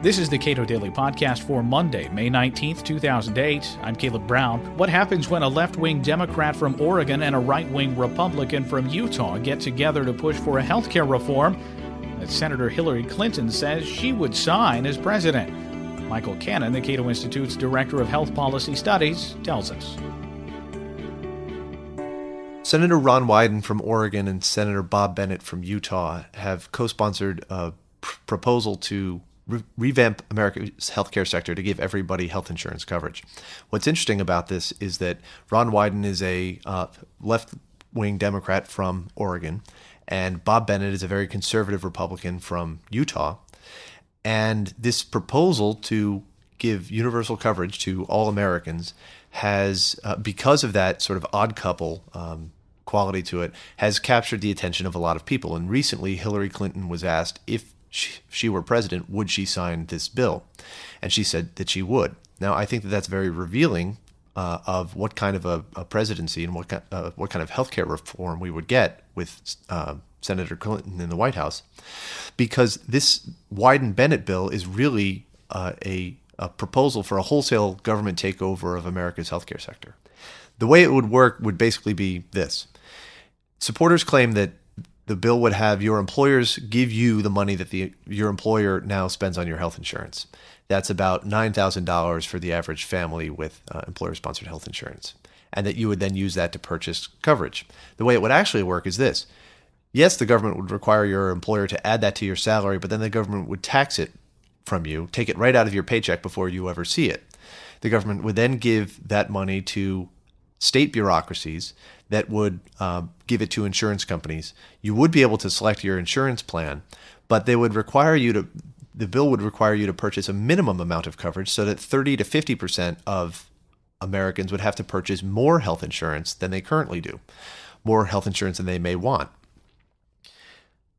This is the Cato Daily Podcast for Monday, May 19th, 2008. I'm Caleb Brown. What happens when a left wing Democrat from Oregon and a right wing Republican from Utah get together to push for a health care reform that Senator Hillary Clinton says she would sign as president? Michael Cannon, the Cato Institute's Director of Health Policy Studies, tells us. Senator Ron Wyden from Oregon and Senator Bob Bennett from Utah have co sponsored a pr- proposal to re- revamp America's healthcare sector to give everybody health insurance coverage. What's interesting about this is that Ron Wyden is a uh, left wing Democrat from Oregon, and Bob Bennett is a very conservative Republican from Utah. And this proposal to give universal coverage to all Americans has, uh, because of that sort of odd couple um, quality to it has captured the attention of a lot of people. And recently, Hillary Clinton was asked if she, she were president, would she sign this bill? And she said that she would. Now, I think that that's very revealing uh, of what kind of a, a presidency and what kind, uh, what kind of healthcare reform we would get with uh, Senator Clinton in the White House, because this Wyden Bennett bill is really uh, a, a proposal for a wholesale government takeover of America's healthcare sector. The way it would work would basically be this Supporters claim that the bill would have your employers give you the money that the your employer now spends on your health insurance. That's about nine thousand dollars for the average family with uh, employer-sponsored health insurance, and that you would then use that to purchase coverage. The way it would actually work is this: yes, the government would require your employer to add that to your salary, but then the government would tax it from you, take it right out of your paycheck before you ever see it. The government would then give that money to state bureaucracies that would uh, give it to insurance companies. You would be able to select your insurance plan, but they would require you to. The bill would require you to purchase a minimum amount of coverage so that 30 to 50 percent of Americans would have to purchase more health insurance than they currently do, more health insurance than they may want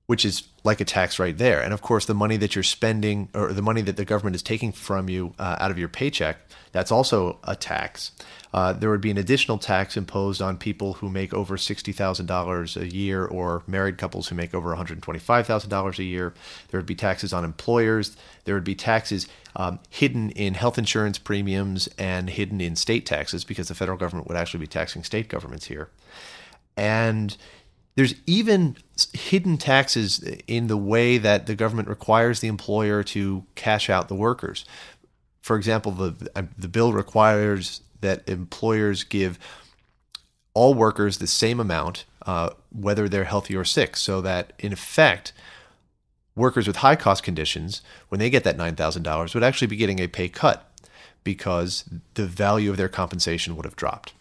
which is like a tax right there. And of course, the money that you're spending or the money that the government is taking from you uh, out of your paycheck, that's also a tax. Uh, there would be an additional tax imposed on people who make over $60,000 a year or married couples who make over $125,000 a year. There would be taxes on employers. There would be taxes um, hidden in health insurance premiums and hidden in state taxes because the federal government would actually be taxing state governments here. And there's even hidden taxes in the way that the government requires the employer to cash out the workers. For example, the the bill requires that employers give all workers the same amount, uh, whether they're healthy or sick, so that in effect, workers with high cost conditions, when they get that nine thousand dollars, would actually be getting a pay cut because the value of their compensation would have dropped.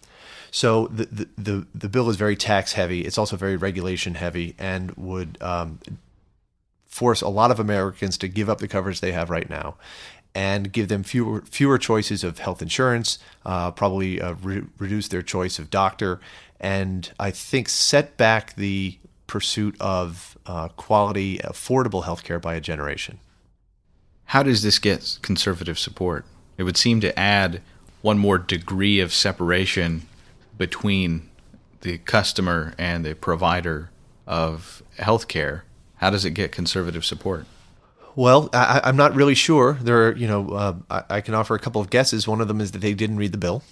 So the, the, the, the bill is very tax heavy. It's also very regulation heavy and would um, force a lot of Americans to give up the coverage they have right now and give them fewer fewer choices of health insurance, uh, probably uh, re- reduce their choice of doctor, and I think set back the pursuit of uh, quality, affordable healthcare by a generation. How does this get conservative support? It would seem to add one more degree of separation between the customer and the provider of healthcare, how does it get conservative support? Well, I, am not really sure. There, are, you know, uh, I, I, can offer a couple of guesses. One of them is that they didn't read the bill.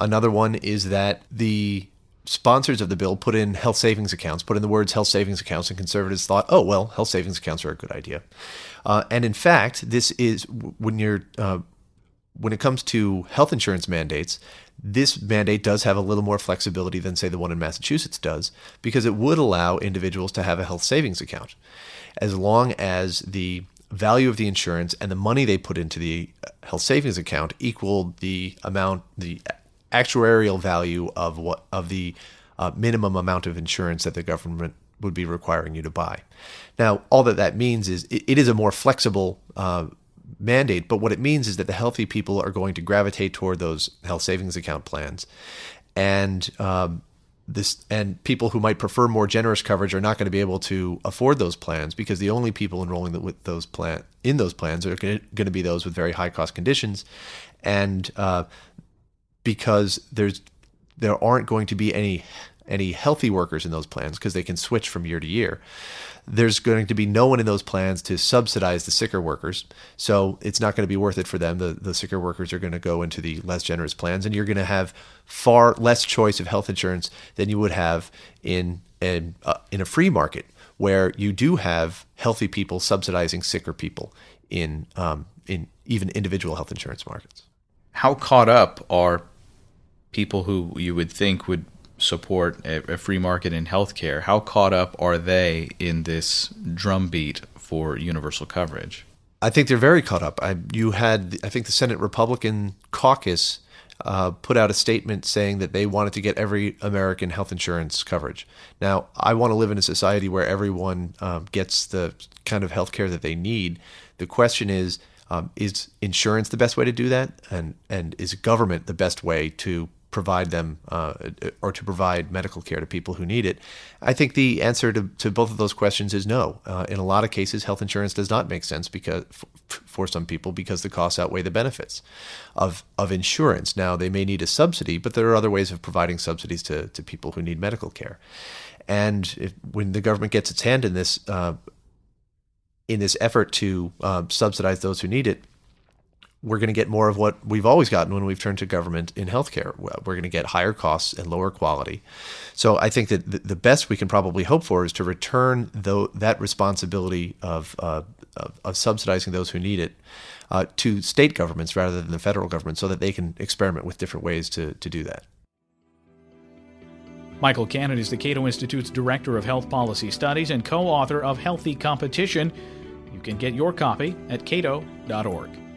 Another one is that the sponsors of the bill put in health savings accounts, put in the words health savings accounts, and conservatives thought, oh well, health savings accounts are a good idea. Uh, and in fact, this is when you're uh, when it comes to health insurance mandates, this mandate does have a little more flexibility than, say, the one in Massachusetts does, because it would allow individuals to have a health savings account as long as the value of the insurance and the money they put into the health savings account equaled the amount, the actuarial value of what of the uh, minimum amount of insurance that the government would be requiring you to buy. Now, all that that means is it, it is a more flexible uh, mandate, but what it means is that the healthy people are going to gravitate toward those health savings account plans, and um, this and people who might prefer more generous coverage are not going to be able to afford those plans because the only people enrolling with those plan in those plans are going to be those with very high cost conditions, and uh, because there's there aren't going to be any any healthy workers in those plans because they can switch from year to year. There's going to be no one in those plans to subsidize the sicker workers. So it's not going to be worth it for them. The, the sicker workers are going to go into the less generous plans, and you're going to have far less choice of health insurance than you would have in, in, uh, in a free market where you do have healthy people subsidizing sicker people in, um, in even individual health insurance markets. How caught up are people who you would think would support a, a, free market in healthcare, how caught up are they in this drumbeat for universal coverage? I think they're very caught up. I, you had, I think, the Senate Republican caucus uh, put out a statement saying that they wanted to get every American health insurance coverage. Now, I want to live in a society where everyone um, gets the kind of health care that they need. The question is, um, is insurance the best way to do that, and and is government the best way to provide them uh, or to provide medical care to people who need it? I think the answer to, to both of those questions is no. Uh, in a lot of cases, health insurance does not make sense because f- for some people because the costs outweigh the benefits of of insurance. Now they may need a subsidy, but there are other ways of providing subsidies to to people who need medical care. And if, when the government gets its hand in this uh, in this effort to uh, subsidize those who need it, we're going to get more of what we've always gotten when we've turned to government in healthcare. We're going to get higher costs and lower quality. So I think that the best we can probably hope for is to return though that responsibility of, uh, of, of subsidizing those who need it uh, to state governments rather than the federal government, so that they can experiment with different ways to to do that. Michael Cannon is the Cato Institute's Director of Health Policy Studies and co author of Healthy Competition. You can get your copy at cato.org.